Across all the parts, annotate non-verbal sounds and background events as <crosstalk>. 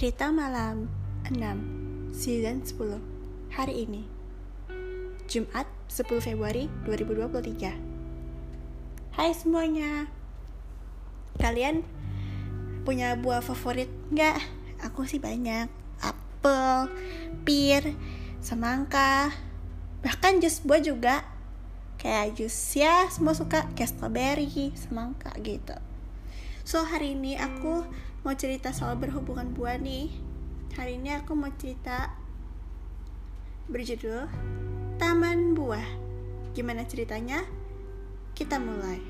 Cerita Malam 6 Season 10 Hari ini Jumat 10 Februari 2023 Hai semuanya. Kalian punya buah favorit nggak? Aku sih banyak. Apel, pir, semangka Bahkan jus buah juga. Kayak jus ya semua suka. Kayak strawberry, semangka gitu. So hari ini aku mau cerita soal berhubungan buah nih. Hari ini aku mau cerita berjudul Taman Buah. Gimana ceritanya? Kita mulai.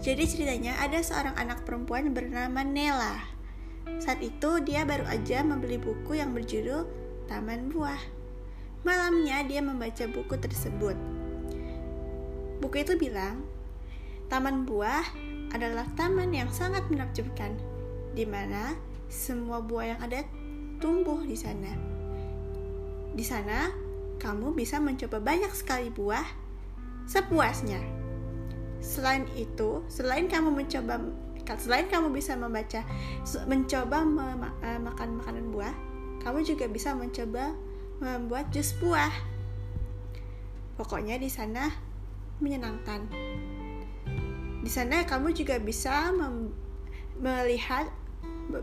Jadi ceritanya ada seorang anak perempuan bernama Nela. Saat itu dia baru aja membeli buku yang berjudul Taman Buah. Malamnya dia membaca buku tersebut. Buku itu bilang Taman buah adalah taman yang sangat menakjubkan, di mana semua buah yang ada tumbuh di sana. Di sana, kamu bisa mencoba banyak sekali buah sepuasnya. Selain itu, selain kamu mencoba selain kamu bisa membaca mencoba uh, makan makanan buah, kamu juga bisa mencoba membuat jus buah. Pokoknya di sana menyenangkan. Di sana kamu juga bisa melihat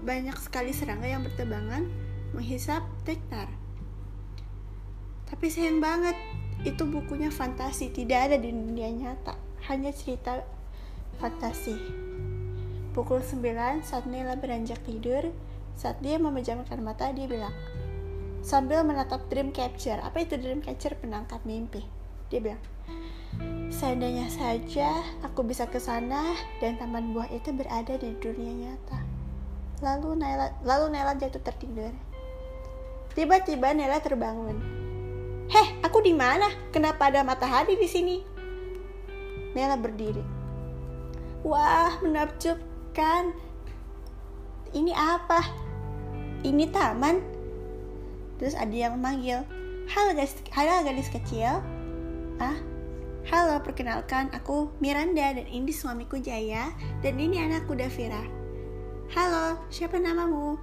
banyak sekali serangga yang bertebangan menghisap nektar. Tapi sayang banget, itu bukunya fantasi, tidak ada di dunia nyata, hanya cerita fantasi. Pukul 9 saat Nela beranjak tidur, saat dia memejamkan mata dia bilang, sambil menatap dream capture. Apa itu dream capture? Penangkap mimpi. Dia bilang, Seandainya saja aku bisa ke sana dan taman buah itu berada di dunia nyata. Lalu Nela, lalu Nela jatuh tertidur. Tiba-tiba Nela terbangun. Heh, aku di mana? Kenapa ada matahari di sini? Nela berdiri. Wah, menakjubkan. Ini apa? Ini taman? Terus ada yang memanggil. Halo guys, halo gadis kecil. Ah, Halo, perkenalkan aku Miranda dan ini suamiku Jaya dan ini anakku Davira. Halo, siapa namamu?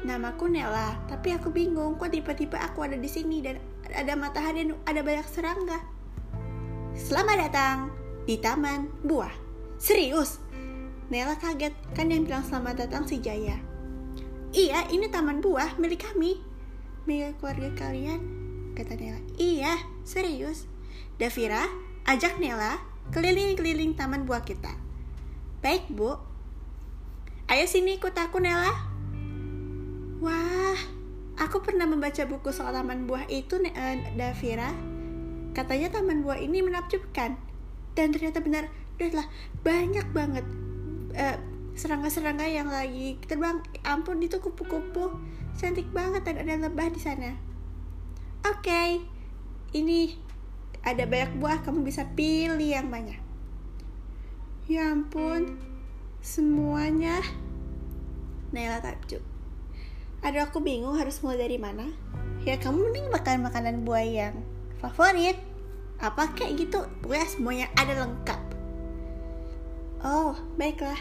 Namaku Nela, tapi aku bingung kok tiba-tiba aku ada di sini dan ada matahari dan ada banyak serangga. Selamat datang di Taman Buah. Serius? Nela kaget, kan yang bilang selamat datang si Jaya. Iya, ini taman buah milik kami. Milik keluarga kalian? Kata Nela. Iya, serius. Davira, ajak Nela keliling-keliling taman buah kita. Baik, Bu. Ayo sini ikut aku, Nela. Wah, aku pernah membaca buku soal taman buah itu, uh, Davira. Katanya taman buah ini menakjubkan. Dan ternyata benar, lah banyak banget serangga serangga-serangga yang lagi terbang. Ampun, itu kupu-kupu. Cantik banget dan ada lebah di sana. Oke, okay, ini ada banyak buah kamu bisa pilih yang banyak. Ya ampun semuanya. Naila takjub. Aduh aku bingung harus mulai dari mana. Ya kamu mending makan makanan buah yang favorit. Apa kayak gitu? Pokoknya semuanya ada lengkap. Oh baiklah.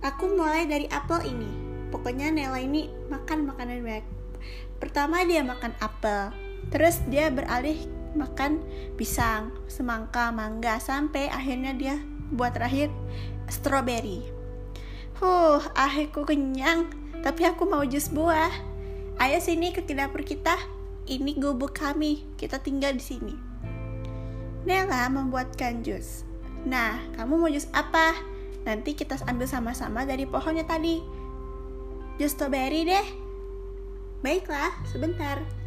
Aku mulai dari apel ini. Pokoknya Nela ini makan makanan banyak. Pertama dia makan apel terus dia beralih makan pisang, semangka, mangga sampai akhirnya dia buat terakhir strawberry. Huh, akhirku kenyang, tapi aku mau jus buah. Ayo sini ke dapur kita. Ini gubuk kami. Kita tinggal di sini. Nela membuatkan jus. Nah, kamu mau jus apa? Nanti kita ambil sama-sama dari pohonnya tadi. Jus strawberry deh. Baiklah, sebentar.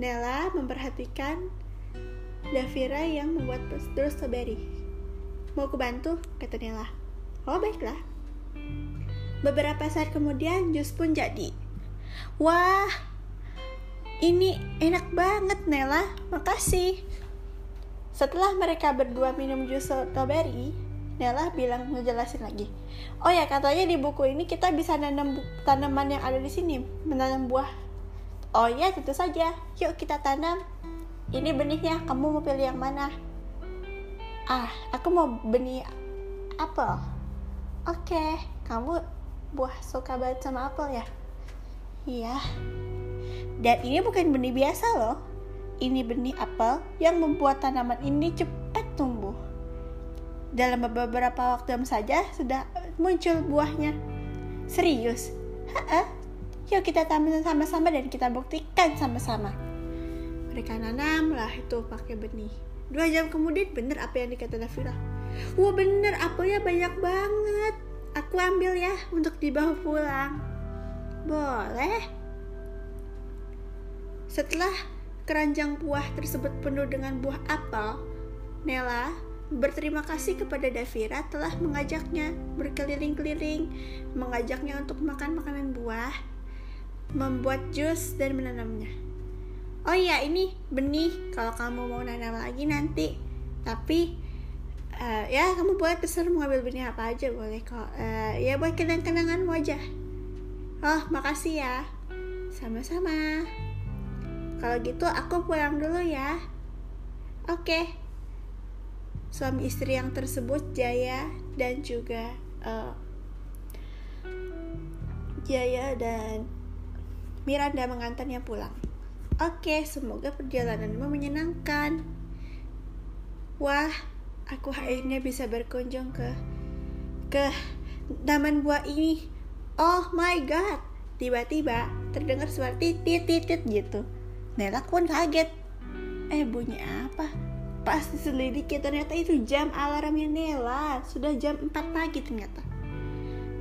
Nella memperhatikan Davira yang membuat terus strawberry. Mau ku bantu? kata Nella. Oh baiklah. Beberapa saat kemudian jus pun jadi. Wah, ini enak banget Nella, makasih. Setelah mereka berdua minum jus strawberry, Nella bilang ngejelasin lagi. Oh ya katanya di buku ini kita bisa nanam tanaman yang ada di sini, menanam buah Oh iya, tentu saja. Yuk kita tanam. Ini benihnya, kamu mau pilih yang mana? Ah, aku mau benih apel. Oke, kamu buah suka banget sama apel ya? Iya. Dan ini bukan benih biasa loh. Ini benih apel yang membuat tanaman ini cepat tumbuh. Dalam beberapa waktu saja sudah muncul buahnya. Serius? Heeh. Yuk kita tanam sama-sama dan kita buktikan sama-sama. Mereka nanam lah itu pakai benih. Dua jam kemudian bener apa yang dikata Davira. Wah bener apelnya banyak banget. Aku ambil ya untuk dibawa pulang. Boleh. Setelah keranjang buah tersebut penuh dengan buah apel, Nela berterima kasih kepada Davira telah mengajaknya berkeliling-keliling, mengajaknya untuk makan makanan buah, membuat jus dan menanamnya. Oh iya, ini benih kalau kamu mau nanam lagi nanti. Tapi uh, ya kamu boleh terserah mau ambil benih apa aja boleh kok. Uh, ya buat kenang-kenanganmu aja. Oh, makasih ya. Sama-sama. Kalau gitu aku pulang dulu ya. Oke. Okay suami istri yang tersebut Jaya dan juga uh, Jaya dan Miranda mengantarnya pulang. Oke, semoga perjalananmu menyenangkan. Wah, aku akhirnya bisa berkunjung ke ke taman buah ini. Oh my god, tiba-tiba terdengar suara titit titit gitu. Nela pun kaget. Eh bunyi apa? pas diselidiki ternyata itu jam alarmnya Nela sudah jam 4 pagi ternyata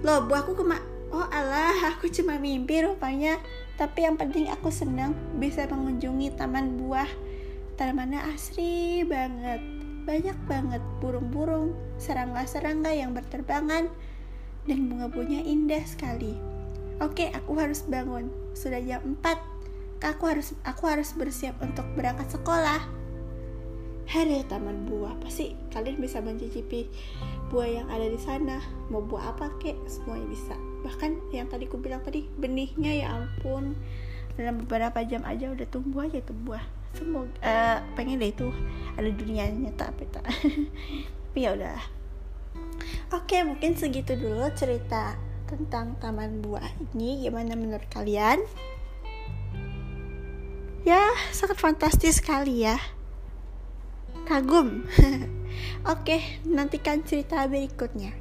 loh bu aku kema oh Allah aku cuma mimpi rupanya tapi yang penting aku senang bisa mengunjungi taman buah. Tamannya asri banget. Banyak banget burung-burung serangga-serangga yang berterbangan dan bunga-bunganya indah sekali. Oke aku harus bangun. Sudah jam 4 aku harus aku harus bersiap untuk berangkat sekolah Hari taman buah. Pasti kalian bisa mencicipi buah yang ada di sana. Mau buah apa kek? Semuanya bisa. Bahkan yang tadi ku bilang tadi benihnya ya ampun. Dalam beberapa jam aja udah tumbuh aja itu buah. Semoga uh, pengen deh itu. Ada dunia nyata tapi tak. <laughs> Tapi ya udah. Oke mungkin segitu dulu cerita tentang taman buah ini. Gimana menurut kalian? Ya sangat fantastis sekali ya kagum. <laughs> Oke, nantikan cerita berikutnya.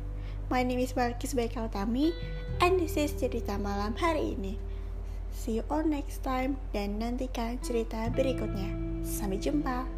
My name is Balkis Baikautami and this is cerita malam hari ini. See you all next time dan nantikan cerita berikutnya. Sampai jumpa.